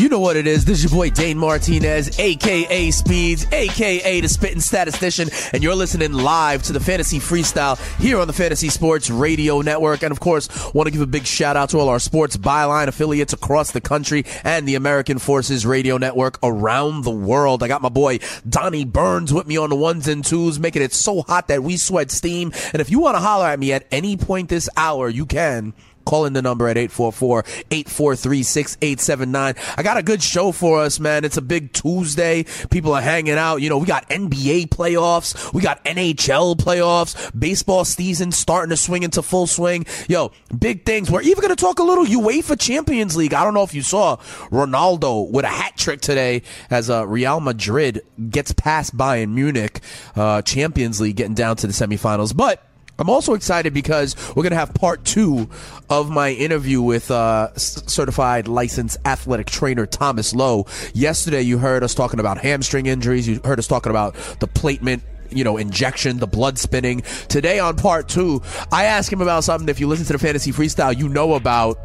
You know what it is. This is your boy Dane Martinez, aka Speeds, aka the Spitting Statistician, and you're listening live to the Fantasy Freestyle here on the Fantasy Sports Radio Network. And of course, want to give a big shout out to all our sports byline affiliates across the country and the American Forces Radio Network around the world. I got my boy Donnie Burns with me on the ones and twos, making it so hot that we sweat steam. And if you want to holler at me at any point this hour, you can. Call in the number at 844-843-6879. I got a good show for us, man. It's a big Tuesday. People are hanging out. You know, we got NBA playoffs. We got NHL playoffs. Baseball season starting to swing into full swing. Yo, big things. We're even going to talk a little UEFA Champions League. I don't know if you saw Ronaldo with a hat trick today as uh, Real Madrid gets past Bayern Munich. Uh, Champions League getting down to the semifinals. But I'm also excited because we're going to have part two of my interview with uh, certified licensed athletic trainer Thomas Lowe. Yesterday, you heard us talking about hamstring injuries. You heard us talking about the platelet you know, injection, the blood spinning. Today on part two, I ask him about something. If you listen to the fantasy freestyle, you know about.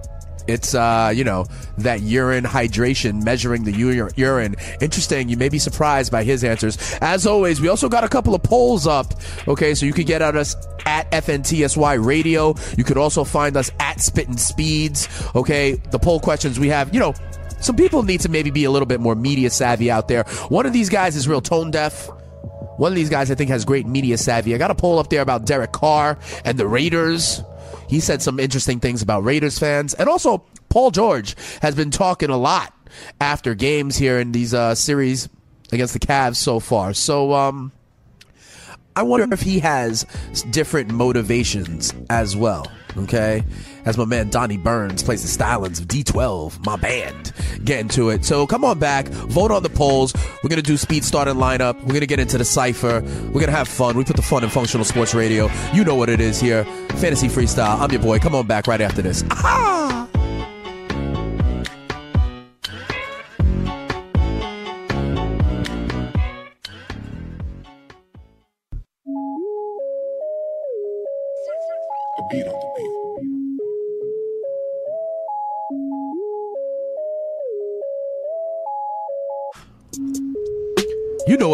It's uh, you know, that urine hydration, measuring the ur- urine. Interesting. You may be surprised by his answers. As always, we also got a couple of polls up. Okay, so you could get at us at FNTSY Radio. You could also find us at Spittin' Speeds. Okay, the poll questions we have, you know, some people need to maybe be a little bit more media savvy out there. One of these guys is real tone deaf. One of these guys I think has great media savvy. I got a poll up there about Derek Carr and the Raiders. He said some interesting things about Raiders fans. And also, Paul George has been talking a lot after games here in these uh, series against the Cavs so far. So, um, I wonder if he has different motivations as well. Okay, as my man Donnie Burns plays the Stylings of D12, my band, get into it. So come on back, vote on the polls. We're gonna do speed start and lineup. We're gonna get into the cipher. We're gonna have fun. We put the fun in functional sports radio. You know what it is here. Fantasy freestyle. I'm your boy. Come on back right after this. Ah!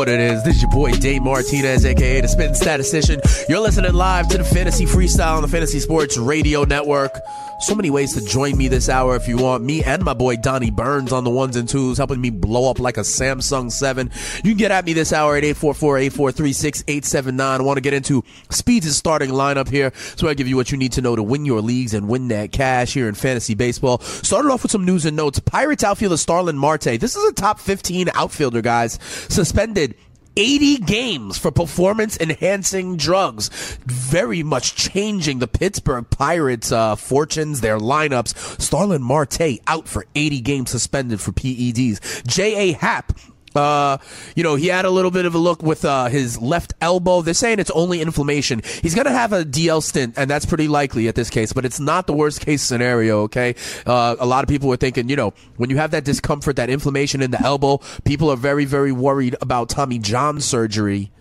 What it is. This is your boy Dane Martinez, aka the Spitting Statistician. You're listening live to the Fantasy Freestyle on the Fantasy Sports Radio Network. So many ways to join me this hour if you want. Me and my boy Donnie Burns on the ones and twos, helping me blow up like a Samsung 7. You can get at me this hour at 844-843-6879. I want to get into Speeds' starting lineup here. So I give you what you need to know to win your leagues and win that cash here in fantasy baseball. Started off with some news and notes. Pirates outfielder Starlin Marte. This is a top 15 outfielder, guys. Suspended 80 games for performance enhancing drugs, very much changing the Pittsburgh Pirates' uh, fortunes, their lineups. Starlin Marte out for 80 games suspended for PEDs. J.A. Happ. Uh, you know, he had a little bit of a look with uh, his left elbow. They're saying it's only inflammation. He's going to have a DL stint, and that's pretty likely at this case, but it's not the worst case scenario, okay? Uh, a lot of people were thinking, you know, when you have that discomfort, that inflammation in the elbow, people are very, very worried about Tommy John surgery,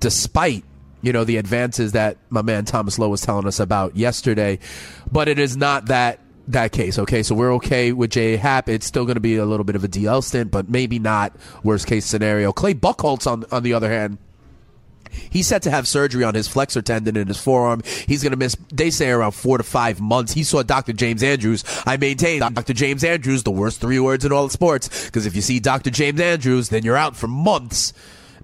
despite you know the advances that my man Thomas Lowe was telling us about yesterday. But it is not that that case. Okay, so we're okay with Jay Happ. It's still going to be a little bit of a DL stint, but maybe not worst case scenario. Clay Buchholz on on the other hand. He's set to have surgery on his flexor tendon in his forearm. He's going to miss, they say, around four to five months. He saw Dr. James Andrews. I maintain Dr. James Andrews, the worst three words in all of sports. Because if you see Dr. James Andrews, then you're out for months.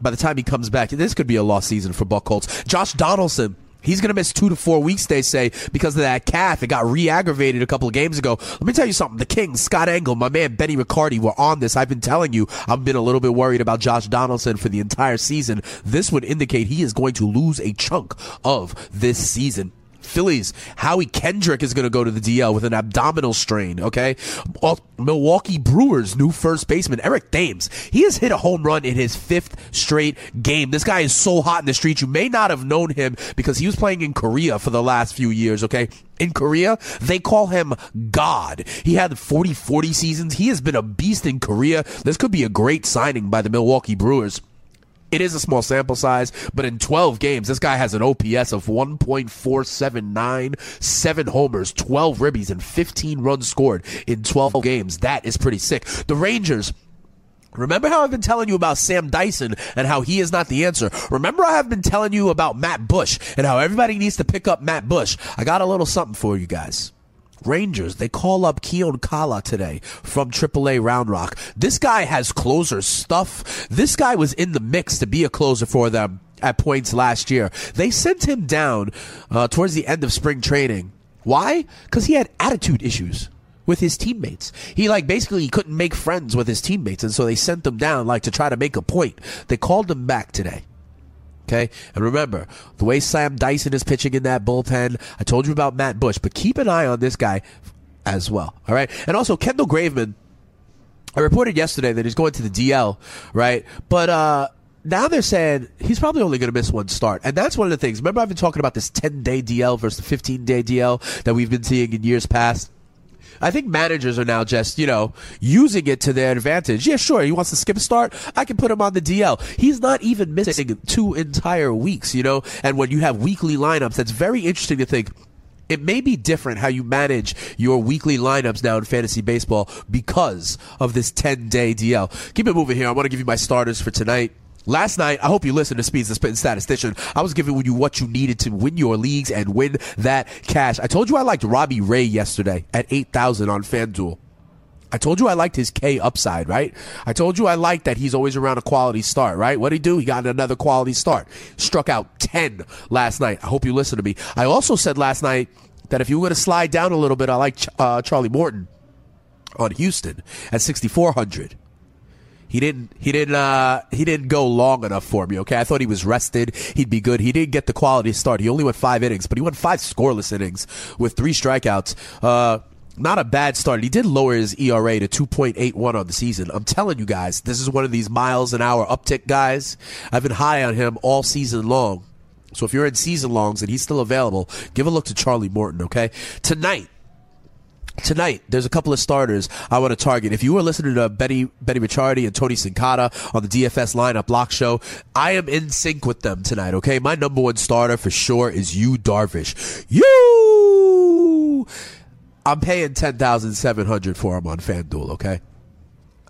By the time he comes back, this could be a lost season for Buchholz. Josh Donaldson. He's going to miss two to four weeks, they say, because of that calf. It got re aggravated a couple of games ago. Let me tell you something. The Kings, Scott Engel, my man Benny Ricciardi were on this. I've been telling you, I've been a little bit worried about Josh Donaldson for the entire season. This would indicate he is going to lose a chunk of this season. Phillies, Howie Kendrick is going to go to the DL with an abdominal strain, okay? Milwaukee Brewers, new first baseman, Eric Thames. He has hit a home run in his fifth straight game. This guy is so hot in the streets. You may not have known him because he was playing in Korea for the last few years, okay? In Korea, they call him God. He had 40 40 seasons. He has been a beast in Korea. This could be a great signing by the Milwaukee Brewers. It is a small sample size, but in 12 games, this guy has an OPS of 1.479, seven homers, 12 ribbies, and 15 runs scored in 12 games. That is pretty sick. The Rangers. Remember how I've been telling you about Sam Dyson and how he is not the answer? Remember I have been telling you about Matt Bush and how everybody needs to pick up Matt Bush? I got a little something for you guys. Rangers, they call up Keone Kela today from AAA Round Rock. This guy has closer stuff. This guy was in the mix to be a closer for them at points last year. They sent him down uh, towards the end of spring training. Why? Because he had attitude issues with his teammates. He like basically he couldn't make friends with his teammates, and so they sent him down like to try to make a point. They called him back today. Okay. And remember, the way Sam Dyson is pitching in that bullpen, I told you about Matt Bush, but keep an eye on this guy as well. All right. And also, Kendall Graveman, I reported yesterday that he's going to the DL, right? But, uh, now they're saying he's probably only going to miss one start. And that's one of the things. Remember, I've been talking about this 10 day DL versus the 15 day DL that we've been seeing in years past? I think managers are now just, you know, using it to their advantage. Yeah, sure. He wants to skip a start. I can put him on the DL. He's not even missing two entire weeks, you know? And when you have weekly lineups, that's very interesting to think it may be different how you manage your weekly lineups now in fantasy baseball because of this 10 day DL. Keep it moving here. I want to give you my starters for tonight. Last night, I hope you listened to Speeds the Statistician. I was giving you what you needed to win your leagues and win that cash. I told you I liked Robbie Ray yesterday at 8,000 on FanDuel. I told you I liked his K upside, right? I told you I liked that he's always around a quality start, right? What did he do? He got another quality start. Struck out 10 last night. I hope you listened to me. I also said last night that if you were going to slide down a little bit, I like uh, Charlie Morton on Houston at 6,400 he didn't he didn't uh, he didn't go long enough for me. Okay, I thought he was rested. He'd be good. He didn't get the quality start. He only went five innings, but he went five scoreless innings with three strikeouts. Uh, not a bad start. He did lower his ERA to 2.81 on the season. I'm telling you guys, this is one of these miles an hour uptick guys. I've been high on him all season long. So if you're in season longs and he's still available, give a look to Charlie Morton, okay? Tonight, Tonight, there's a couple of starters I want to target. If you were listening to Betty Betty Ricciardi and Tony Sincata on the DFS lineup block show, I am in sync with them tonight. Okay, my number one starter for sure is Yu Darvish. You, I'm paying ten thousand seven hundred for him on FanDuel. Okay,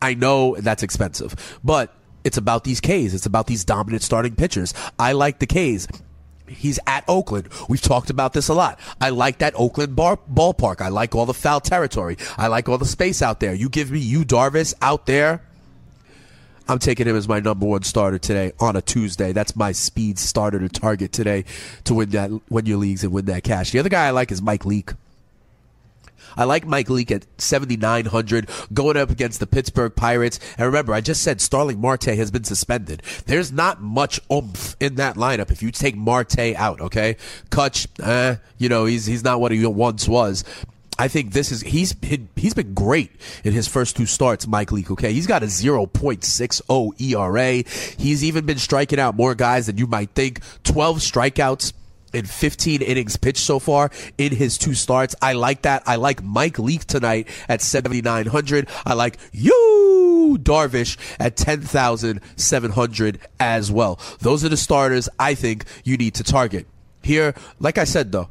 I know that's expensive, but it's about these K's. It's about these dominant starting pitchers. I like the K's. He's at Oakland. We've talked about this a lot. I like that Oakland bar, ballpark. I like all the foul territory. I like all the space out there. You give me Yu Darvish out there. I'm taking him as my number one starter today on a Tuesday. That's my speed starter to target today to win that win your leagues and win that cash. The other guy I like is Mike Leake. I like Mike Leake at 7,900 going up against the Pittsburgh Pirates. And remember, I just said Starlin Marte has been suspended. There's not much oomph in that lineup if you take Marte out, okay? Cutch, eh, you know, he's, he's not what he once was. I think this is he's been, he's been great in his first two starts, Mike Leake. Okay, he's got a 0.60 ERA. He's even been striking out more guys than you might think. 12 strikeouts in 15 innings pitched so far in his two starts. I like that. I like Mike Leake tonight at 7,900. I like Yu Darvish, at 10,700 as well. Those are the starters I think you need to target. Here, like I said though,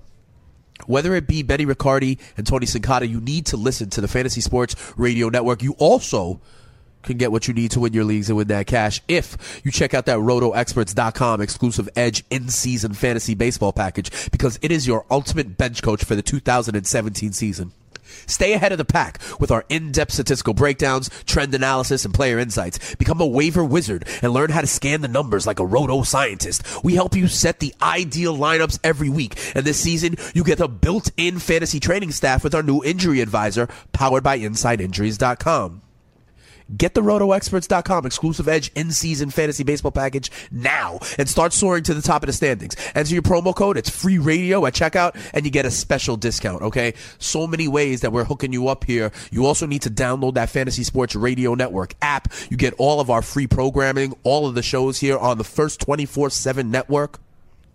whether it be Benny Ricciardi and Tony Sincata, you need to listen to the Fantasy Sports Radio Network. You also can get what you need to win your leagues and win that cash if you check out that rotoexperts.com exclusive edge in-season fantasy baseball package because it is your ultimate bench coach for the 2017 season. Stay ahead of the pack with our in-depth statistical breakdowns, trend analysis, and player insights. Become a waiver wizard and learn how to scan the numbers like a roto scientist. We help you set the ideal lineups every week. And this season, you get a built-in fantasy training staff with our new injury advisor powered by InsideInjuries.com. Get the RotoExperts.com exclusive edge in season fantasy baseball package now and start soaring to the top of the standings. Enter your promo code. It's free radio at checkout and you get a special discount. Okay. So many ways that we're hooking you up here. You also need to download that Fantasy Sports Radio Network app. You get all of our free programming, all of the shows here on the first 24 7 network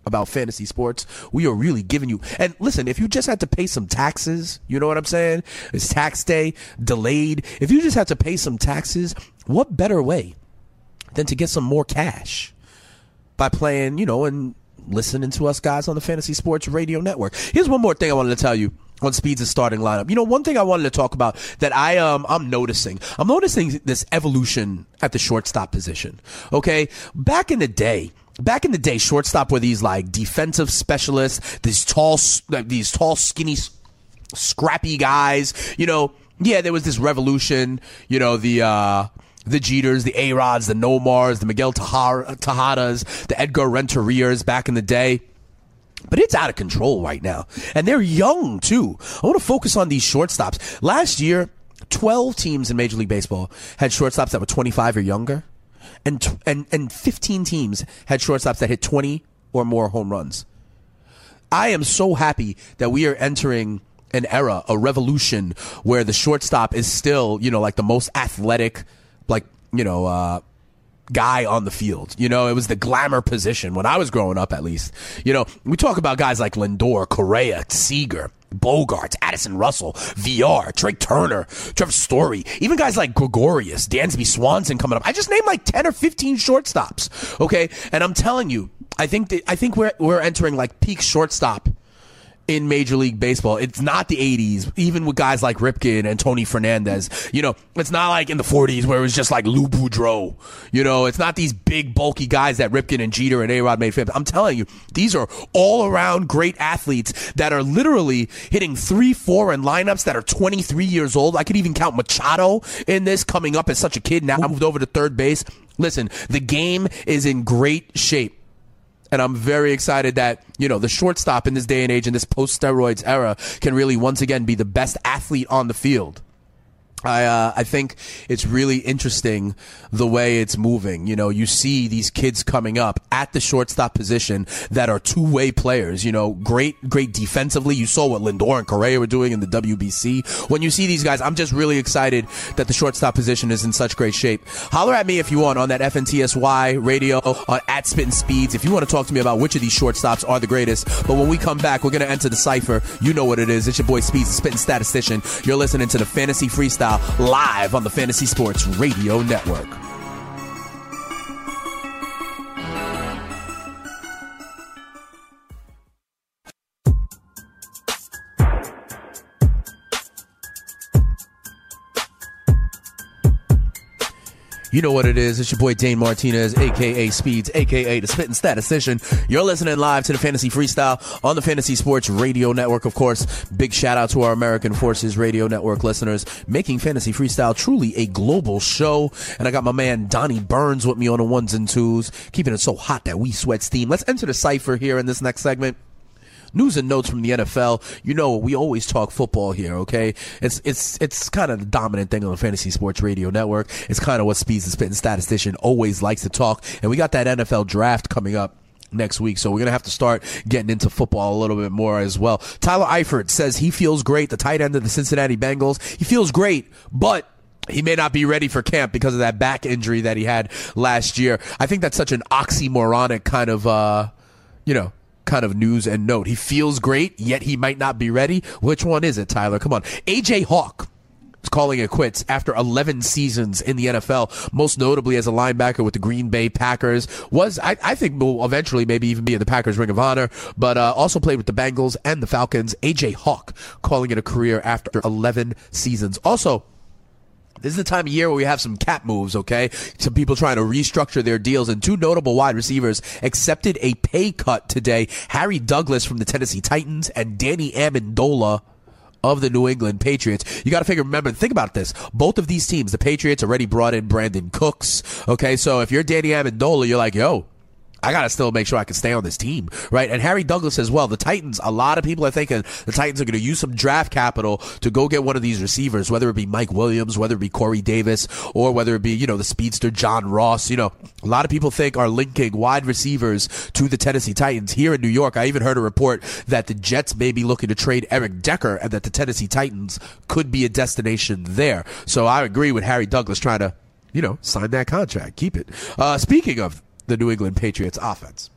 about fantasy sports. We are really giving you. And listen, if you just had to pay some taxes, you know what I'm saying? It's tax day, delayed. If you just had to pay some taxes, what better way than to get some more cash by playing, you know, and listening to us guys on the Fantasy Sports Radio Network? Here's one more thing I wanted to tell you on Speeds' starting lineup. You know, one thing I wanted to talk about that I um I'm noticing. I'm noticing this evolution at the shortstop position. Okay, back in the day, back in the day, shortstop were these like defensive specialists, these tall, these tall, skinny, scrappy guys. You know, yeah, there was this revolution. You know, the. uh the Jeters, the A Rods, the Nomars, the Miguel Tejadas, the Edgar Renterias back in the day. But it's out of control right now. And they're young, too. I want to focus on these shortstops. Last year, 12 teams in Major League Baseball had shortstops that were 25 or younger and and and 15 teams had shortstops that hit 20 or more home runs. I am so happy that we are entering an era, a revolution where the shortstop is still, you know, like the most athletic, like, you know, uh, guy on the field. You know, it was the glamour position when I was growing up, at least. You know, we talk about guys like Lindor, Correa, Seager. Bogaerts, Addison Russell, VR, Trea Turner, Trevor Story, even guys like Gregorius, Dansby Swanson coming up. I just named like 10 or 15 shortstops. Okay. And I'm telling you, I think that, I think we're, we're entering like peak shortstop in Major League Baseball. It's not the 80s, even with guys like Ripken and Tony Fernandez. You know, it's not like in the 40s where it was just like Lou Boudreau. You know, it's not these big, bulky guys that Ripken and Jeter and A-Rod made famous. I'm telling you, these are all around great athletes that are literally hitting three, four in lineups that are 23 years old. I could even count Machado in this coming up as such a kid. Now I moved over to third base. Listen, the game is in great shape. And I'm very excited that, you know, the shortstop in this day and age, in this post steroids era, can really once again be the best athlete on the field. I uh, I think it's really interesting the way it's moving. You know, you see these kids coming up at the shortstop position that are two way players. You know, great great defensively. You saw what Lindor and Correa were doing in the WBC. When you see these guys, I'm just really excited that the shortstop position is in such great shape. Holler at me if you want on that FNTSY radio on at Spitting Speeds if you want to talk to me about which of these shortstops are the greatest. But when we come back, we're gonna enter the cipher. You know what it is. It's your boy Speeds, Spitting Statistician. You're listening to the Fantasy Freestyle live on the Fantasy Sports Radio Network. You know what it is. It's your boy Dane Martinez, aka Speeds, aka the Spitting Statistician. You're listening live to the Fantasy Freestyle on the Fantasy Sports Radio Network. Of course, big shout out to our American Forces Radio Network listeners, making Fantasy Freestyle truly a global show. And I got my man Donnie Burns with me on the ones and twos, keeping it so hot that we sweat steam. Let's enter the cipher here in this next segment news and notes from the NFL. You know, we always talk football here, okay? It's it's it's kind of the dominant thing on the Fantasy Sports Radio Network. It's kind of what Speeds the Spitting Statistician always likes to talk. And we got that NFL draft coming up next week. So we're going to have to start getting into football a little bit more as well. Tyler Eifert says he feels great, the tight end of the Cincinnati Bengals. He feels great, but he may not be ready for camp because of that back injury that he had last year. I think that's such an oxymoronic kind of, uh, you know, kind of news and note. He feels great, yet he might not be ready. Which one is it, Tyler? Come on. AJ Hawk is calling it quits after 11 seasons in the NFL, most notably as a linebacker with the Green Bay Packers. Was, I, I think, will eventually maybe even be in the Packers Ring of Honor, but uh, also played with the Bengals and the Falcons. AJ Hawk calling it a career after 11 seasons. Also, this is the time of year where we have some cap moves, okay? Some people trying to restructure their deals, and two notable wide receivers accepted a pay cut today. Harry Douglas from the Tennessee Titans and Danny Amendola of the New England Patriots. You got to figure, remember, think about this. Both of these teams, the Patriots already brought in Brandin Cooks, okay? So if you're Danny Amendola, you're like, yo, I got to still make sure I can stay on this team, right? And Harry Douglas as well. The Titans, a lot of people are thinking the Titans are going to use some draft capital to go get one of these receivers, whether it be Mike Williams, whether it be Corey Davis, or whether it be, you know, the speedster John Ross. You know, a lot of people think are linking wide receivers to the Tennessee Titans here in New York. I even heard a report that the Jets may be looking to trade Eric Decker and that the Tennessee Titans could be a destination there. So I agree with Harry Douglas trying to, you know, sign that contract, keep it. Uh, speaking of the New England Patriots offense.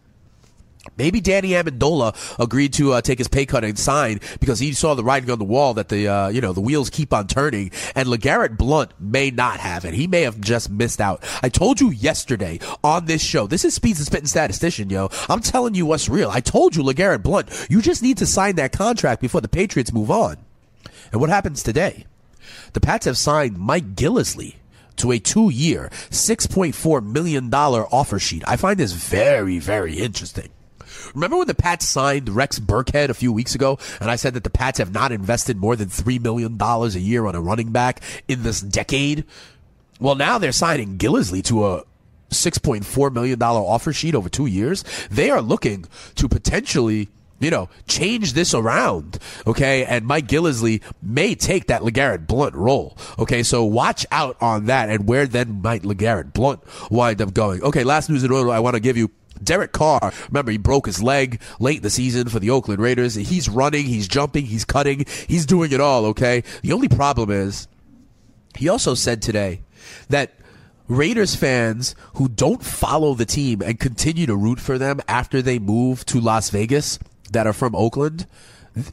Maybe Danny Amendola agreed to uh, take his pay cut and sign because he saw the writing on the wall that the uh, you know the wheels keep on turning, and LeGarrette Blount may not have it. He may have just missed out. I told you yesterday on this show. This is Speeds and Spitting statistician, yo. I'm telling you what's real. I told you, LeGarrette Blount, you just need to sign that contract before the Patriots move on. And what happens today? The Pats have signed Mike Gillislee to a two year, $6.4 million offer sheet. I find this very, very interesting. Remember when the Pats signed Rex Burkhead a few weeks ago, and I said that the Pats have not invested more than $3 million a year on a running back in this decade? Well, now they're signing Gillislee to a $6.4 million offer sheet over two years. They are looking to potentially you know, change this around, okay? And Mike Gillislee may take that LeGarrette Blount role, okay? So watch out on that and where then might LeGarrette Blount wind up going. Okay, last news in order I want to give you. Derek Carr, remember, he broke his leg late in the season for the Oakland Raiders. He's running, he's jumping, he's cutting, he's doing it all, okay? The only problem is, he also said today that Raiders fans who don't follow the team and continue to root for them after they move to Las Vegas that are from Oakland,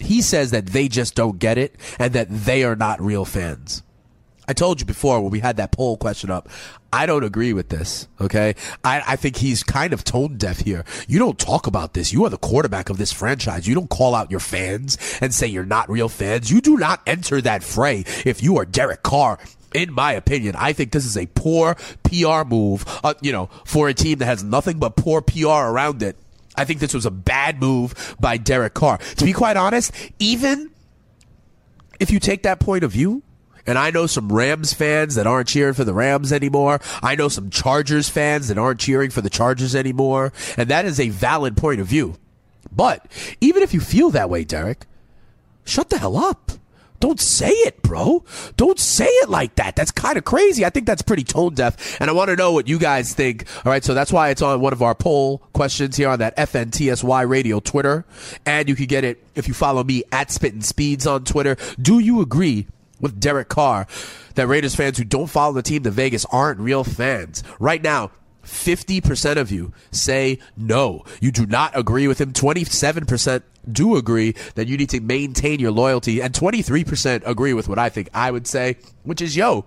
he says that they just don't get it and that they are not real fans. I told you before when we had that poll question up, I don't agree with this. Okay. I, I think he's kind of tone deaf here. You don't talk about this. You are the quarterback of this franchise. You don't call out your fans and say you're not real fans. You do not enter that fray if you are Derek Carr in my opinion, I think this is a poor PR move, uh, you know, for a team that has nothing but poor PR around it. I think this was a bad move by Derek Carr. To be quite honest, even if you take that point of view, and I know some Rams fans that aren't cheering for the Rams anymore. I know some Chargers fans that aren't cheering for the Chargers anymore. And that is a valid point of view. But even if you feel that way, Derek, shut the hell up. Don't say it, bro. Don't say it like that. That's kind of crazy. I think that's pretty tone deaf. And I want to know what you guys think. All right. So that's why it's on one of our poll questions here on that FNTSY radio Twitter. And you can get it if you follow me at Spittin' Speeds on Twitter. Do you agree with Derek Carr that Raiders fans who don't follow the team to Vegas aren't real fans? Right now, 50% of you say no. You do not agree with him. 27% do agree that you need to maintain your loyalty. And 23% agree with what I think I would say, which is, yo,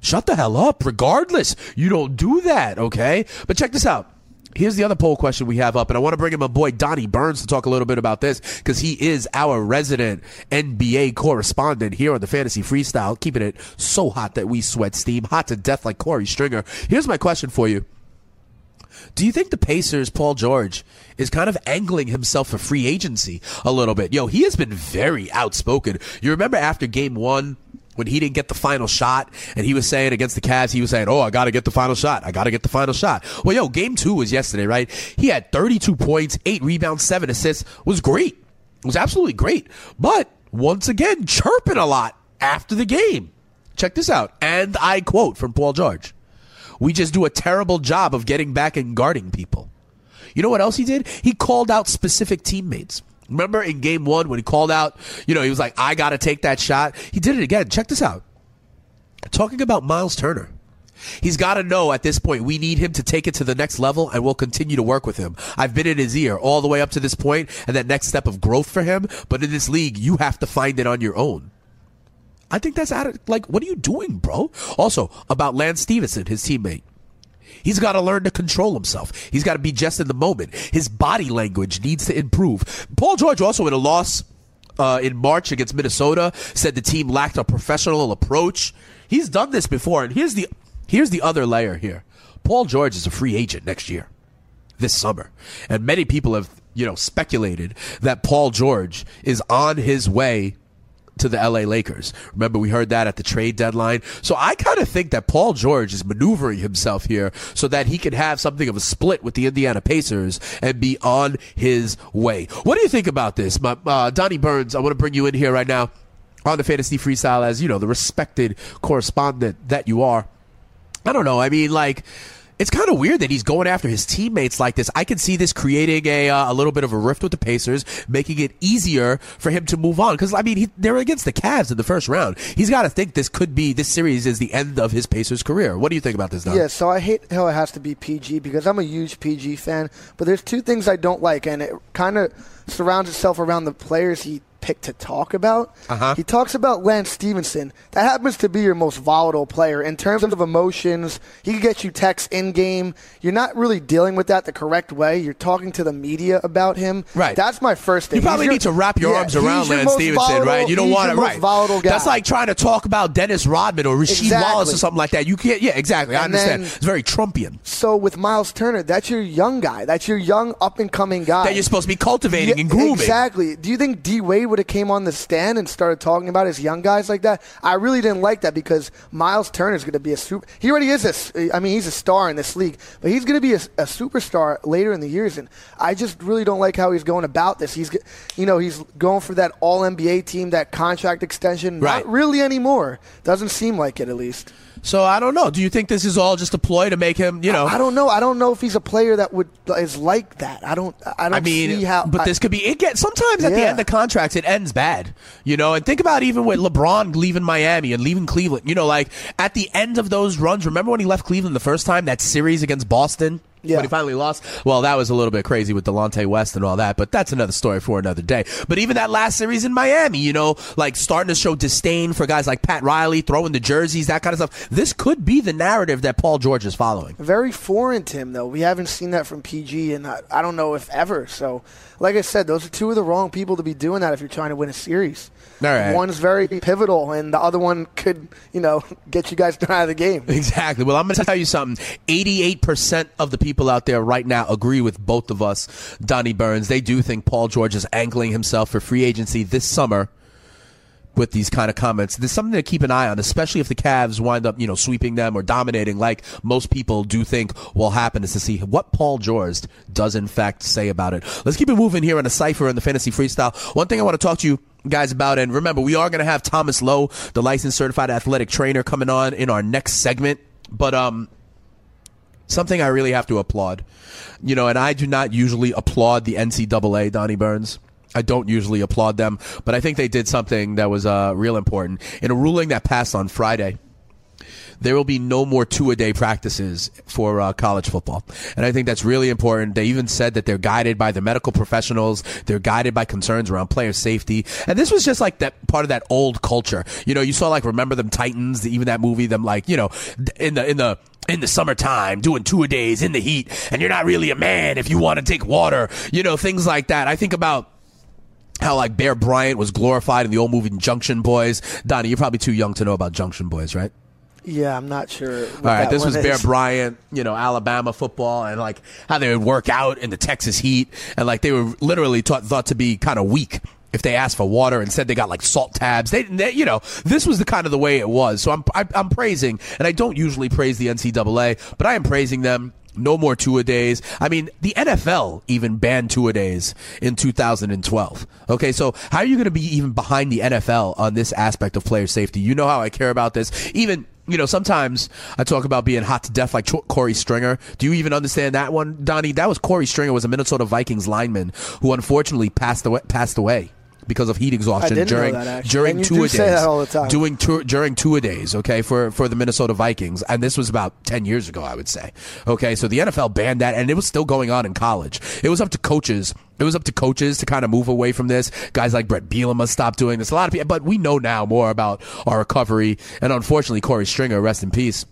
shut the hell up. Regardless, you don't do that, okay? But check this out. Here's the other poll question we have up, and I want to bring in my boy Donnie Burns to talk a little bit about this because he is our resident NBA correspondent here on the Fantasy Freestyle, keeping it so hot that we sweat steam, hot to death like Corey Stringer. Here's my question for you. Do you think the Pacers, Paul George, is kind of angling himself for free agency a little bit? Yo, he has been very outspoken. You remember after game one, when he didn't get the final shot and he was saying against the Cavs, he was saying, Oh, I got to get the final shot. I got to get the final shot. Well, yo, game two was yesterday, right? He had 32 points, eight rebounds, seven assists. Was great. It was absolutely great. But once again, chirping a lot after the game. Check this out. And I quote from Paul George. We just do a terrible job of getting back and guarding people. You know what else he did? He called out specific teammates. Remember in game one when he called out, you know, he was like, I got to take that shot. He did it again. Check this out. Talking about Miles Turner. He's got to know at this point we need him to take it to the next level and we'll continue to work with him. I've been in his ear all the way up to this point and that next step of growth for him, but in this league you have to find it on your own. I think that's out of, like, what are you doing, bro? Also, about Lance Stephenson, his teammate. He's got to learn to control himself. He's got to be just in the moment. His body language needs to improve. Paul George also in a loss uh, in March against Minnesota said the team lacked a professional approach. He's done this before, and here's the here's the other layer here. Paul George is a free agent next year, this summer, and many people have you know speculated that Paul George is on his way to the LA Lakers. Remember, we heard that at the trade deadline. So I kind of think that Paul George is maneuvering himself here so that he can have something of a split with the Indiana Pacers and be on his way. What do you think about this? My, uh, Donnie Burns, I want to bring you in here right now on the Fantasy Freestyle as, you know, the respected correspondent that you are. I don't know. I mean, like, it's kind of weird that he's going after his teammates like this. I can see this creating a uh, a little bit of a rift with the Pacers, making it easier for him to move on. Because I mean, he, they're against the Cavs in the first round. He's got to think this could be this series is the end of his Pacers career. What do you think about this? Don? Yeah, so I hate how it has to be PG because I'm a huge PG fan. But there's two things I don't like, and it kind of surrounds itself around the players he picked to talk about. Uh-huh. He talks about Lance Stephenson. That happens to be your most volatile player in terms of emotions. He can get you texts in game. You're not really dealing with that the correct way. You're talking to the media about him. Right. That's my first thing. You probably your- need to wrap your Yeah, arms around your Lance Stephenson, volatile- right? You don't want right? Volatile guy. That's like trying to talk about Dennis Rodman or Rasheed Exactly. Wallace or something like that. You can't. Yeah, exactly. I And understand. then- it's very Trumpian So with Miles Turner, that's your young guy. That's your young up and coming guy. that you're supposed to be cultivating Yeah, and grooming. Exactly. Do you think D Wade would have came on the stand and started talking about his young guys like that? I really didn't like that because Miles Turner is going to be a super. He already is a. I mean, he's a star in this league, but he's going to be a, a superstar later in the years. And I just really don't like how he's going about this. He's, you know, he's going for that All NBA team, that contract extension. Right. Not really anymore. Doesn't seem like it, at least. So I don't know. Do you think this is all just a ploy to make him? You know, I don't know. I don't know if he's a player that would is like that. I don't. I don't I mean, see how. but I- this could be. It gets sometimes at the end of contracts, it ends bad. You know, and think about even with LeBron leaving Miami and leaving Cleveland. You know, like at the end of those runs. Remember when he left Cleveland the first time? That series against Boston. Yeah. When he finally lost. Well, that was a little bit crazy with Delonte West and all that, but that's another story for another day. But even that last series in Miami, you know, like starting to show disdain for guys like Pat Riley, throwing the jerseys, that kind of stuff. This could be the narrative that Paul George is following. very foreign to him, though. We haven't seen that from PG, and I, I don't know if ever. So, like I said, those are two of the wrong people to be doing that if you're trying to win a series. All right. One's very pivotal, and the other one could, you know, get you guys out of the game. Exactly. Well, I'm going to tell you something. 88% of the people out there right now agree with both of us, Donnie Burns. They do think Paul George is angling himself for free agency this summer with these kind of comments. There's something to keep an eye on, especially if the Cavs wind up, you know, sweeping them or dominating like most people do think will happen is to see what Paul George does in fact say about it. Let's keep it moving here on the Cypher and the Fantasy Freestyle. One thing I want to talk to you guys about, and remember, we are going to have Thomas Lowe, the licensed certified athletic trainer, coming on in our next segment. But, um, something I really have to applaud. You know, and I do not usually applaud the NCAA, Donnie Burns. I don't usually applaud them, but I think they did something that was uh, real important. In a ruling that passed on Friday, there will be no more two a day practices for uh, college football. And I think that's really important. They even said that they're guided by the medical professionals. They're guided by concerns around player safety. And this was just like that part of that old culture. You know, you saw like Remember Them Titans, even that movie, them like, you know, in the, in the, in the summertime doing two a days in the heat and you're not really a man if you want to take water, you know, things like that. I think about how like Bear Bryant was glorified in the old movie Junction Boys. Donnie, you're probably too young to know about Junction Boys, right? Yeah, I'm not sure. All right, this was Bear. Bryant, you know, Alabama football, and like how they would work out in the Texas heat, and like they were literally taught, thought to be kind of weak if they asked for water. and said they got like salt tabs. They, they, you know, this was the kind of the way it was. So I'm, I, I'm praising, and I don't usually praise the NCAA, but I am praising them. No more two a days. I mean, the NFL even banned two a days in 2012. Okay, so how are you going to be even behind the NFL on this aspect of player safety? You know how I care about this. Even you know, sometimes I talk about being hot to death like Corey Stringer. Do you even understand that one, Donnie? That was Corey Stringer was a Minnesota Vikings lineman who unfortunately passed away. Passed away. Because of heat exhaustion during that, during And two a days, that all the time. doing two, during two a days, okay, for for the Minnesota Vikings, and this was about ten years ago, I would say. Okay, so the NFL banned that, and it was still going on in college. It was up to coaches. It was up to coaches to kind of move away from this. Guys like Brett Bielema stopped doing this. A lot of people, but we know now more about our recovery, and unfortunately, Corey Stringer, rest in peace.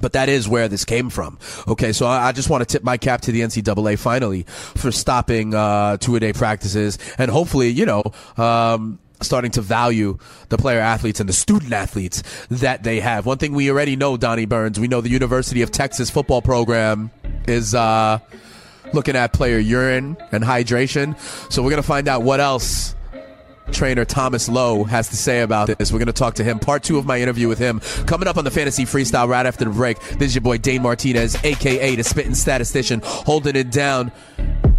But that is where this came from. Okay, so I I just want to tip my cap to the NCAA finally for stopping uh, two a day practices and hopefully, you know, um, starting to value the player athletes and the student athletes that they have. One thing we already know, Donnie Burns, we know the University of Texas football program is. Uh, looking at player urine and hydration. So we're to find out what else trainer Thomas Lowe has to say about this. We're going to talk to him. Part two of my interview with him coming up on the Fantasy Freestyle right after the break. This is your boy Dane Martinez, aka the Spitting Statistician, holding it down.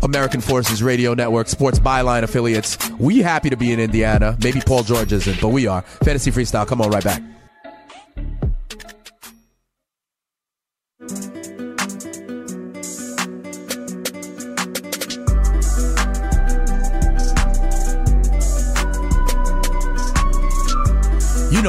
American Forces Radio Network, Sports Byline affiliates. We happy to be in Indiana. Maybe Paul George isn't, but we are. Fantasy Freestyle. Come on, right back.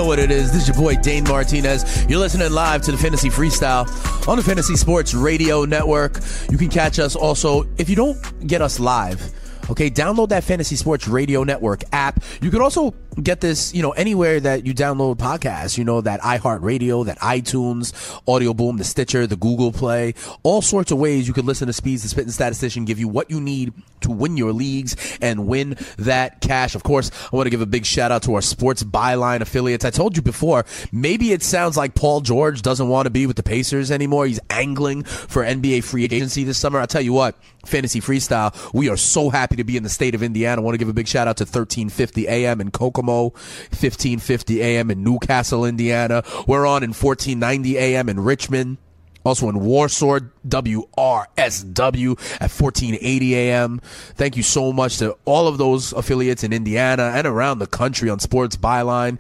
What it is. This is your boy Dane Martinez. You're listening live to the Fantasy Freestyle on the Fantasy Sports Radio Network. You can catch us also if you don't get us live. Okay, download that Fantasy Sports Radio Network app. You can also get this, you know, anywhere that you download podcasts. You know, that iHeartRadio, that iTunes, Audio Boom, the Stitcher, the Google Play, all sorts of ways you can listen to Speeds, the Spitting Statistician, give you what you need to win your leagues and win that cash. Of course, I want to give a big shout out to our Sports Byline affiliates. I told you before, maybe it sounds like Paul George doesn't want to be with the Pacers anymore. He's angling for NBA free agency this summer. I'll tell you what, Fantasy Freestyle, we are so happy to be in the state of Indiana. I want to give a big shout out to 1350 AM in Kokomo, 1550 AM in Newcastle, Indiana. We're on in 1490 AM in Richmond. Also in Warsaw, WRSW at 1480 AM. Thank you so much to all of those affiliates in Indiana and around the country on Sports Byline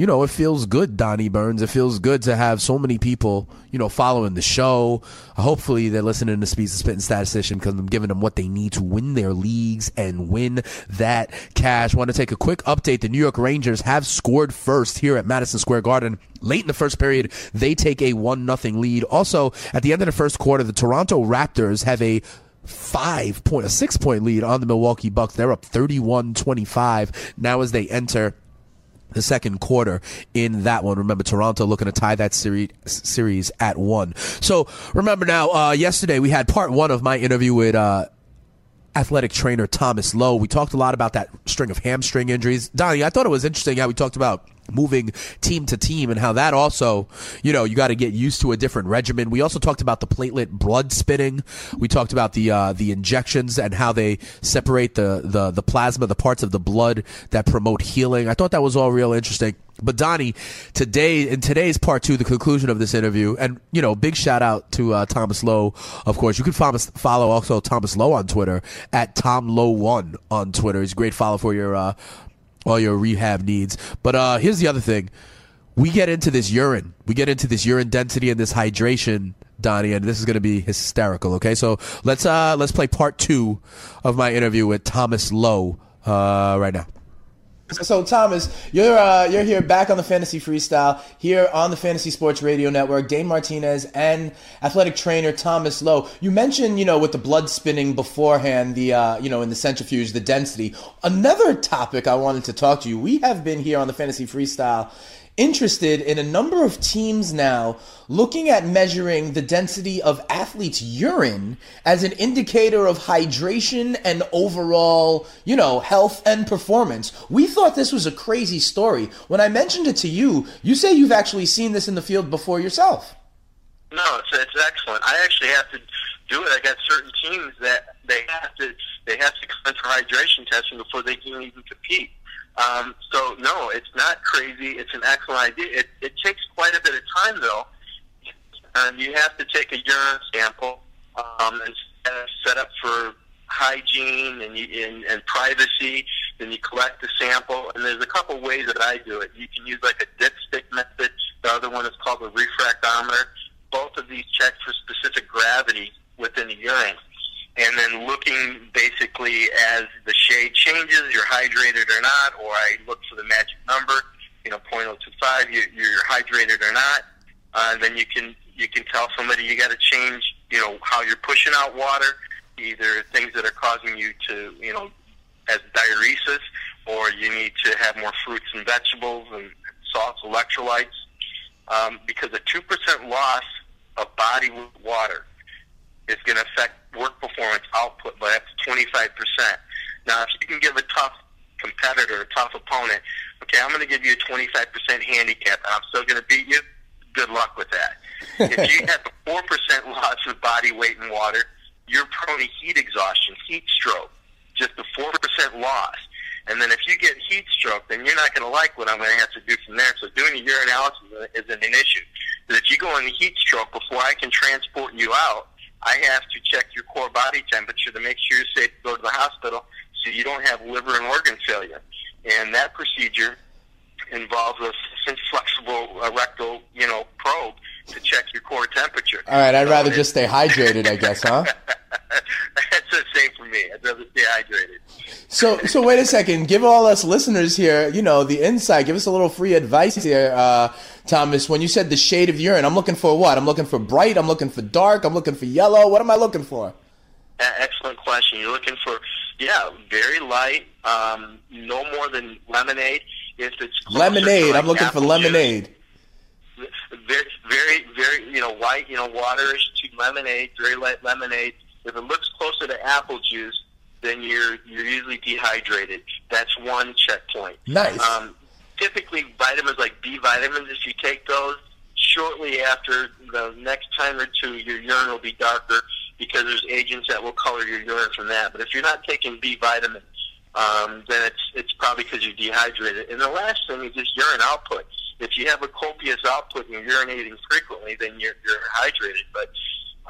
you know, it feels good, Donnie Burns. It feels good to have so many people, you know, following the show. Hopefully they're listening to Speeds the Spitting Statistician because I'm giving them what they need to win their leagues and win that cash. Want to take a quick update. The New York Rangers have scored first here at Madison Square Garden. Late in the first period, they take a one nothing lead. Also, at the end of the first quarter, the Toronto Raptors have a five point, a six point lead on the Milwaukee Bucks. They're up 31 25 now as they enter the second quarter in that one. Remember, Toronto looking to tie that series series at one. So remember now, uh, yesterday we had part one of my interview with. Uh, athletic trainer Thomas Lowe. We talked a lot about that string of hamstring injuries. Donnie, I thought it was interesting how we talked about moving team to team and how that also, you know, you got to get used to a different regimen. We also talked about the platelet blood spinning. We talked about the uh, the injections and how they separate the, the the plasma, the parts of the blood that promote healing. I thought that was all real interesting. But Donnie, today in today's part two, the conclusion of this interview, and you know, big shout out to uh, Thomas Lowe. Of course, you can follow, follow also Thomas Lowe on Twitter at Tom Lowe One on Twitter. He's a great follow for your uh, all your rehab needs. But uh, here's the other thing: we get into this urine, we get into this urine density and this hydration. Donnie, and this is going to be hysterical. Okay, so let's uh let's play part two of my interview with Thomas Lowe uh, right now. So Thomas, you're uh, you're here back on the Fantasy Freestyle here on the Fantasy Sports Radio Network. Dane Martinez and athletic trainer Thomas Lowe. You mentioned you know with the blood spinning beforehand, the uh, you know in the centrifuge, the density. Another topic I wanted to talk to you. We have been here on the Fantasy Freestyle interested in a number of teams now looking at measuring the density of athletes' urine as an indicator of hydration and overall, you know, health and performance. We thought this was a crazy story. When I mentioned it to you, you say you've actually seen this in the field before yourself. No, it's, it's excellent. I actually have to do it. I got certain teams that they have to they have to come for hydration testing before they can even compete. Um, so no, it's not crazy. It's an excellent idea. It, it takes quite a bit of time though. And you have to take a urine sample um, and set up for hygiene and, and, and privacy. Then you collect the sample, and there's a couple ways that I do it. You can use like a dipstick method. The other one is called a refractometer. Both of these check for specific gravity within the urine and then looking basically as the shade changes, you're hydrated or not, or I look for the magic number, you know, 0.025, you, you're hydrated or not. Uh, then you can you can tell somebody you got to change, you know, how you're pushing out water, either things that are causing you to, you know, as diuresis, or you need to have more fruits and vegetables and salts, electrolytes, um, because a two percent loss of body water is going to affect work performance output by up to 25%. Now, if you can give a tough competitor, a tough opponent, okay, I'm going to give you a 25% handicap, and I'm still going to beat you, good luck with that. if you have a 4% loss of body weight in water, you're prone to heat exhaustion, heat stroke, just a 4% loss. And then if you get heat stroke, then you're not going to like what I'm going to have to do from there. So doing a urinalysis isn't an issue. But if you go in heat stroke before I can transport you out, I have to check your core body temperature to make sure you're safe to go to the hospital so you don't have liver and organ failure. And that procedure involves a flexible uh, rectal, you know, probe to check your core temperature. All right, I'd so rather just stay hydrated, I guess, huh? That's the same for me. I'd rather stay hydrated. So, so wait a second. Give all us listeners here, you know, the insight. Give us a little free advice here, uh, Thomas. When you said the shade of urine, I'm looking for what? I'm looking for bright. I'm looking for dark. I'm looking for yellow. What am I looking for? Excellent question. You're looking for, yeah, very light, um, no more than lemonade. If it's lemonade, I'm looking for lemonade. Juice, very, very, very, you know, white, you know, waterish to lemonade, very light lemonade. If it looks closer to apple juice, then you're you're usually dehydrated. That's one checkpoint. Nice. Um, typically, vitamins like B vitamins, if you take those shortly after the next time or two, your urine will be darker because there's agents that will color your urine from that. But if you're not taking B vitamins, um, then it's it's probably because you're dehydrated. And the last thing is just urine output. If you have a copious output and you're urinating frequently, then you're you're hydrated. But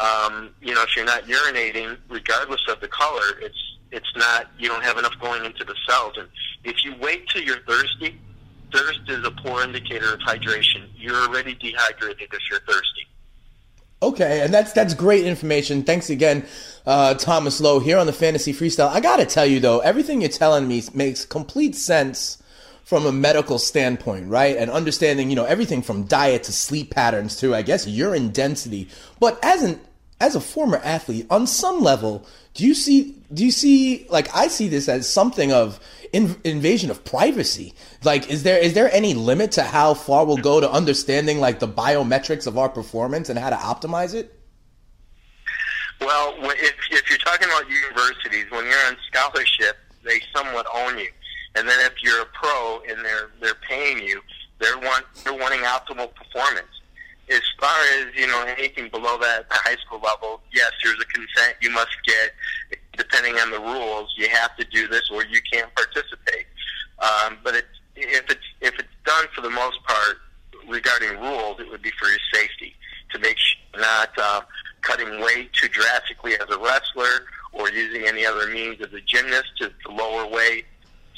um, you know, if you're not urinating, regardless of the color, it's it's not you don't have enough going into the cells. And if you wait till you're thirsty, thirst is a poor indicator of hydration. You're already dehydrated if you're thirsty. Okay, and that's that's great information. Thanks again, uh, Thomas Lowe here on the Fantasy Freestyle. I gotta tell you though, everything you're telling me makes complete sense from a medical standpoint, right? And understanding, you know, everything from diet to sleep patterns to, I guess, urine density. But as an as a former athlete, on some level, do you see do you see like I see this as something of in, invasion of privacy? Like, is there is there any limit to how far we'll go to understanding like the biometrics of our performance and how to optimize it? Well, if if you're talking about universities, when you're on scholarship, they somewhat own you, and then if you're a pro and they're they're paying you, they're want they're wanting optimal performance as far as you know anything below that high school level, yes, there's a consent you must get. Depending on the rules, you have to do this or you can't participate. Um, but it, if it's if it's done for the most part regarding rules, it would be for your safety to make sure not uh, cutting weight too drastically as a wrestler or using any other means as a gymnast to, to lower weight.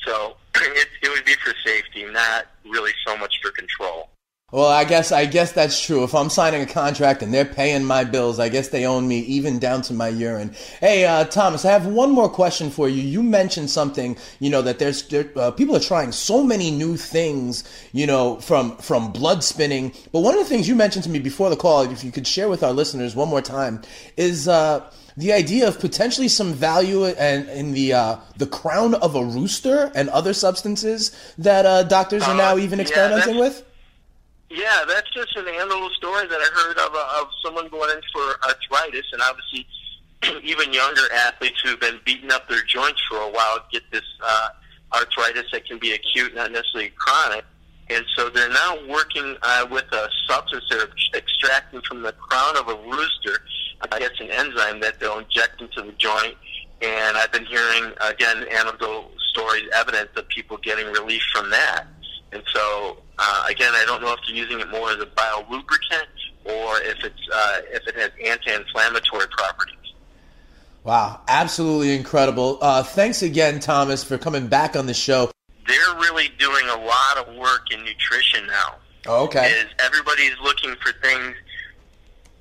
So it, it would be for safety, not really so much for control. Well, I guess I guess that's true. If I'm signing a contract and they're paying my bills, I guess they own me even down to my urine. Hey, uh, Thomas, I have one more question for you. You mentioned something, you know, that there's there, uh, people are trying so many new things, you know, from from blood spinning. But one of the things you mentioned to me before the call, if you could share with our listeners one more time, is. Uh, the idea of potentially some value in, in the uh, the crown of a rooster and other substances that uh, doctors are now uh, even experimenting yeah, with. Yeah, that's just an anecdotal story that I heard of uh, of someone going in for arthritis, and obviously even younger athletes who've been beating up their joints for a while get this uh, arthritis that can be acute, not necessarily chronic. And so they're now working uh, with a substance they're extracting from the crown of a rooster. I guess an enzyme that they'll inject into the joint. And I've been hearing again anecdotal stories, evidence of people getting relief from that. And so, uh, again, I don't know if they're using it more as a biolubricant or if it's uh, if it has anti-inflammatory properties. Wow, absolutely incredible! Uh, thanks again, Thomas, for coming back on the show. They're really doing a lot of work in nutrition now. Oh, okay. Is everybody's looking for things,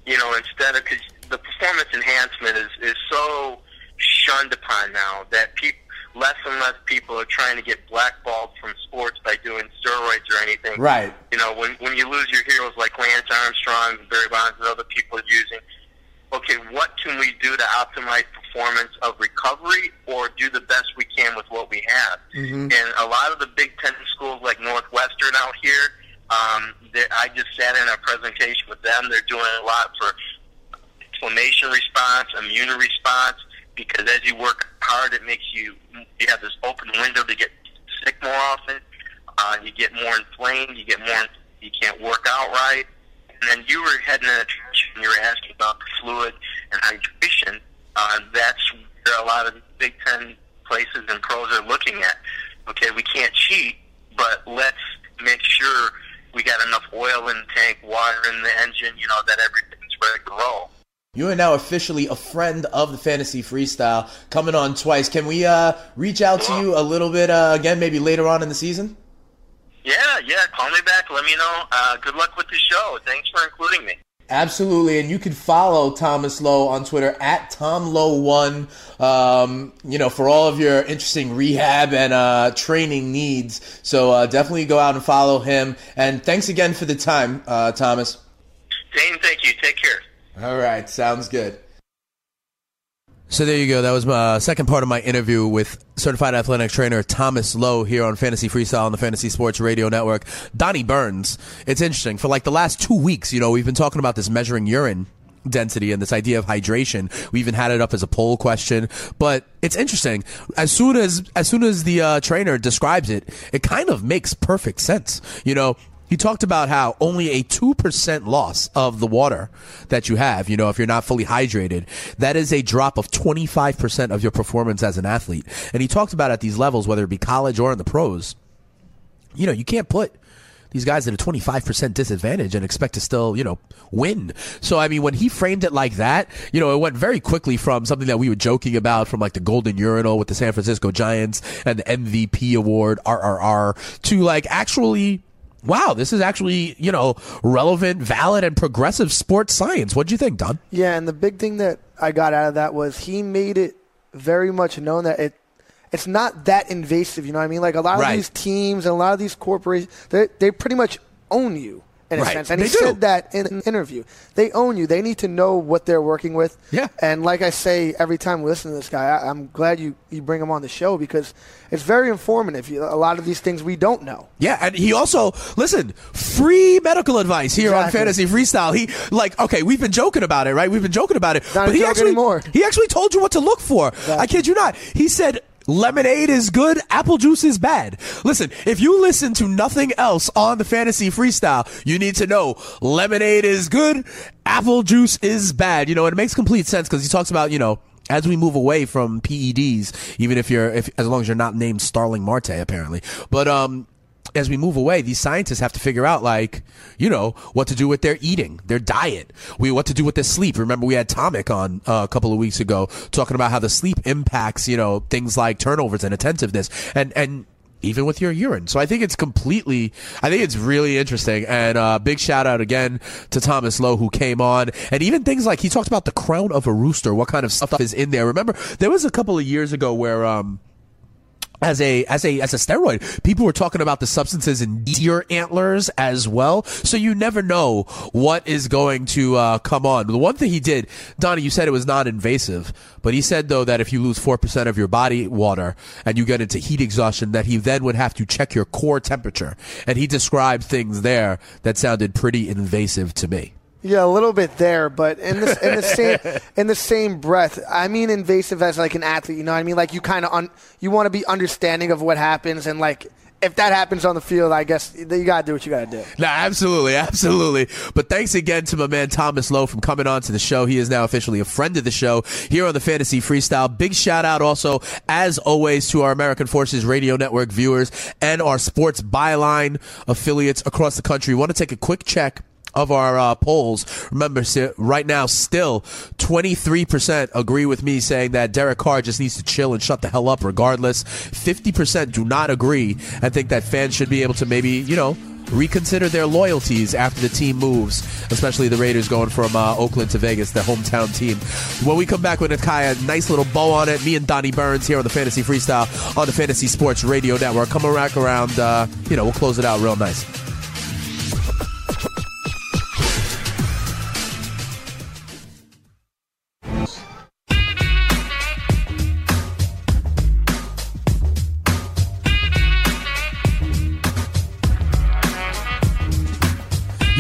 you know, instead of because the performance enhancement is is so shunned upon now that people less and less people are trying to get blackballed from sports by doing steroids or anything. Right. You know, when when you lose your heroes like Lance Armstrong, Barry Bonds, and other people are using, okay, what can we do to optimize performance of recovery or do the best we can with what we have? Mm-hmm. And a lot of the Big Ten schools like Northwestern out here, um, I just sat in a presentation with them. They're doing a lot for inflammation response, immune response, because as you work hard, it makes you you have this open window to get sick more often. Uh, you get more inflamed. You get more. You can't work out right. And then you were heading in a direction. You were asking about the fluid and hydration. Uh, that's where a lot of Big Ten places and pros are looking at. Okay, we can't cheat, but let's make sure we got enough oil in the tank, water in the engine, you know, that everything's ready to roll. You are now officially a friend of the Fantasy Freestyle, coming on twice. Can we uh, reach out to you a little bit uh, again, maybe later on in the season? Yeah, yeah. Call me back. Let me know. Uh, good luck with the show. Thanks for including me. Absolutely, and you can follow Thomas Lowe on Twitter at TomLowe1. Um, you know, for all of your interesting rehab and uh, training needs. So uh, definitely go out and follow him. And thanks again for the time, uh, Thomas. Dane, thank you. Take care. All right, sounds good. So there you go. That was my second part of my interview with certified athletic trainer Thomas Lowe here on Fantasy Freestyle on the Fantasy Sports Radio Network. Donnie Burns. It's interesting. For like the last two weeks, you know, we've been talking about this measuring urine density and this idea of hydration. We even had it up as a poll question, but it's interesting. As soon as as soon as the uh, trainer describes it, it kind of makes perfect sense. You know, he talked about how only a 2% loss of the water that you have, you know, if you're not fully hydrated, that is a drop of 25% of your performance as an athlete. And he talked about at these levels, whether it be college or in the pros, you know, you can't put these guys at a 25% disadvantage and expect to still, you know, win. So, I mean, when he framed it like that, you know, it went very quickly from something that we were joking about from like the golden urinal with the San Francisco Giants and the MVP award, RRR, to like actually wow, this is actually, you know, relevant, valid, and progressive sports science. What do you think, Don? Yeah, and the big thing that I got out of that was he made it very much known that it it's not that invasive. You know what I mean? Like a lot of Right. these teams and a lot of these corporations, they they pretty much own you in a Right. sense. And They he do. said that in an interview. They own you. They need to know what they're working with. Yeah. And like I say every time we listen to this guy, I, I'm glad you you bring him on the show because it's very informative. You- A lot of these things we don't know. Yeah, and he also listen free medical advice here on Fantasy Freestyle. He like okay, we've been joking about it, right? We've been joking about it, Not but he joke actually anymore. he actually told you what to look for. I kid you not. He said. Lemonade is good, apple juice is bad. Listen, if you listen to nothing else on the fantasy freestyle, you need to know lemonade is good, apple juice is bad. You know, it makes complete sense because he talks about, you know, as we move away from PEDs, even if you're, if, as long as you're not named Starlin Marte, apparently. But, um, as we move away, these scientists have to figure out, like, you know, what to do with their eating, their diet, we what to do with their sleep. Remember, we had Tomic on uh, a couple of weeks ago talking about how the sleep impacts, you know, things like turnovers and attentiveness, and and even with your urine. So I think it's completely, I think it's really interesting. And uh, big shout out again to Thomas Lowe who came on, and even things like he talked about the crown of a rooster, what kind of stuff is in there. Remember, there was a couple of years ago where. um as a as a as a steroid. People were talking about the substances in deer antlers as well. So you never know what is going to uh, come on. The one thing he did, Donnie, you said it was non-invasive, but he said though that if you lose four percent of your body water and you get into heat exhaustion, that he then would have to check your core temperature. And he described things there that sounded pretty invasive to me. Yeah, a little bit there, but in the in the same in the same breath, I mean invasive as like an athlete. You know what I mean? Like you kind of un, you want to be understanding of what happens, and like if that happens on the field, I guess you gotta do what you gotta do. No, absolutely, absolutely. But thanks again to my man Thomas Lowe from coming on to the show. He is now officially a friend of the show here on the Fantasy Freestyle. Big shout out also, as always, to our American Forces Radio Network viewers and our Sports Byline affiliates across the country. want to take a quick check of our uh, polls. Remember, right now, still 23% agree with me saying that Derek Carr just needs to chill and shut the hell up regardless. 50% do not agree and think that fans should be able to maybe, you know, reconsider their loyalties after the team moves, especially the Raiders going from uh, Oakland to Vegas, the hometown team. When we come back with Nakaya, nice little bow on it. Me and Donnie Burns here on the Fantasy Freestyle on the Fantasy Sports Radio Network. Come back around, uh, you know, we'll close it out real nice.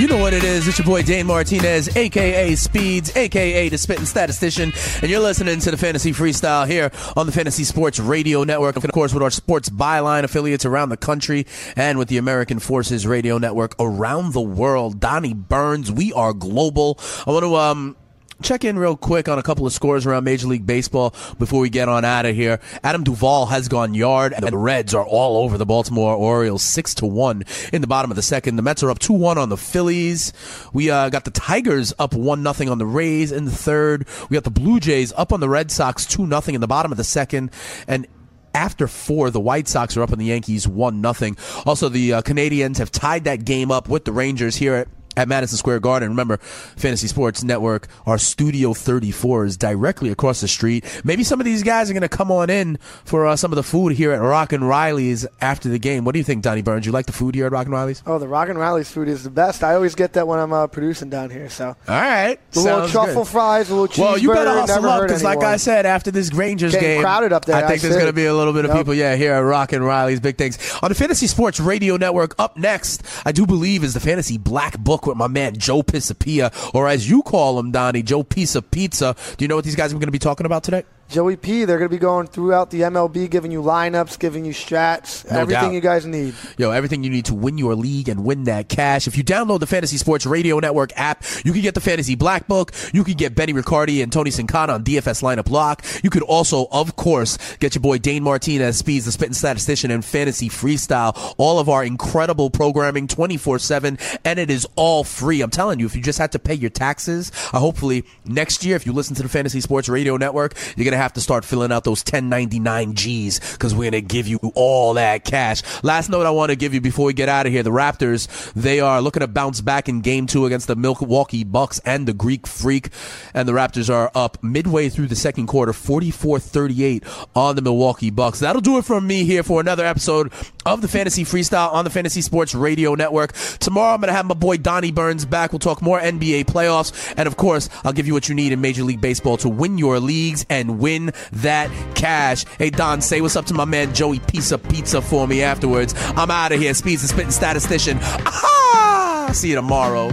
You know what it is. It's your boy Dane Martinez, aka Speeds, aka the Spitting Statistician, and you're listening to the Fantasy Freestyle here on the Fantasy Sports Radio Network, of course with our Sports Byline affiliates around the country and with the American Forces Radio Network around the world. Donnie Burns, we are global. I want to um check in real quick on a couple of scores around Major League Baseball before we get on out of here. Adam Duvall has gone yard, and the Reds are all over the Baltimore Orioles, six to one in the bottom of the second. The Mets are up two one on the Phillies. We uh, got the Tigers up one nothing on the Rays in the third. We got the Blue Jays up on the Red Sox two nothing in the bottom of the second, and after four, the White Sox are up on the Yankees one nothing. Also, the uh, Canadiens have tied that game up with the Rangers here at at Madison Square Garden. Remember, Fantasy Sports Network, our Studio 34 is directly across the street. Maybe some of these guys are going to come on in for uh, some of the food here at Rock and Riley's after the game. What do you think, Donnie Burns? You like the food here at Rock and Riley's? Oh, the Rock and Riley's food is the best. I always get that when I'm uh, producing down here. So, all right, the little truffle good. fries, a little cheeseburger. Well, you better hustle up because, like. I said, after this Rangers Getting game, crowded up there, I think I there's going to be a little bit of Yep. people, yeah, here at Rock and Riley's Big Things on the Fantasy Sports Radio Network. Up next, I do believe is the Fantasy Black Book with my man Joe Pisapia, or as you call him, Donnie, Joe Pizza Pizza. Do you know what these guys are going to be talking about today? Joey P. They're going to be going throughout the MLB, giving you lineups, giving you strats, No everything doubt. you guys need. Yo, everything you need to win your league and win that cash. If you download the Fantasy Sports Radio Network app, you can get the Fantasy Black Book. You can get Benny Ricciardi and Tony Sincana on DFS lineup lock. You could also, of course, get your boy Dane Martinez, Speeds, the Spitting Statistician, and Fantasy Freestyle. All of our incredible programming 24-7, and it is all free. I'm telling you, if you just had to pay your taxes, uh, hopefully next year, if you listen to the Fantasy Sports Radio Network, you're going to have to start filling out those 1099 G's because we're going to give you all that cash. Last note I want to give you before we get out of here. The Raptors, they are looking to bounce back in game two against the Milwaukee Bucks and the Greek Freak. And the Raptors are up midway through the second quarter, 44-38 on the Milwaukee Bucks. That'll do it from me here for another episode of the Fantasy Freestyle on the Fantasy Sports Radio Network. Tomorrow I'm going to have my boy Donnie Burns back. We'll talk more NBA playoffs. And of course, I'll give you what you need in Major League Baseball to win your leagues and win that cash. Hey, Don, say what's up to my man Joey Pizza Pizza for me afterwards. I'm out of here. Speeds and Spitting Statistician. Ah! See you tomorrow.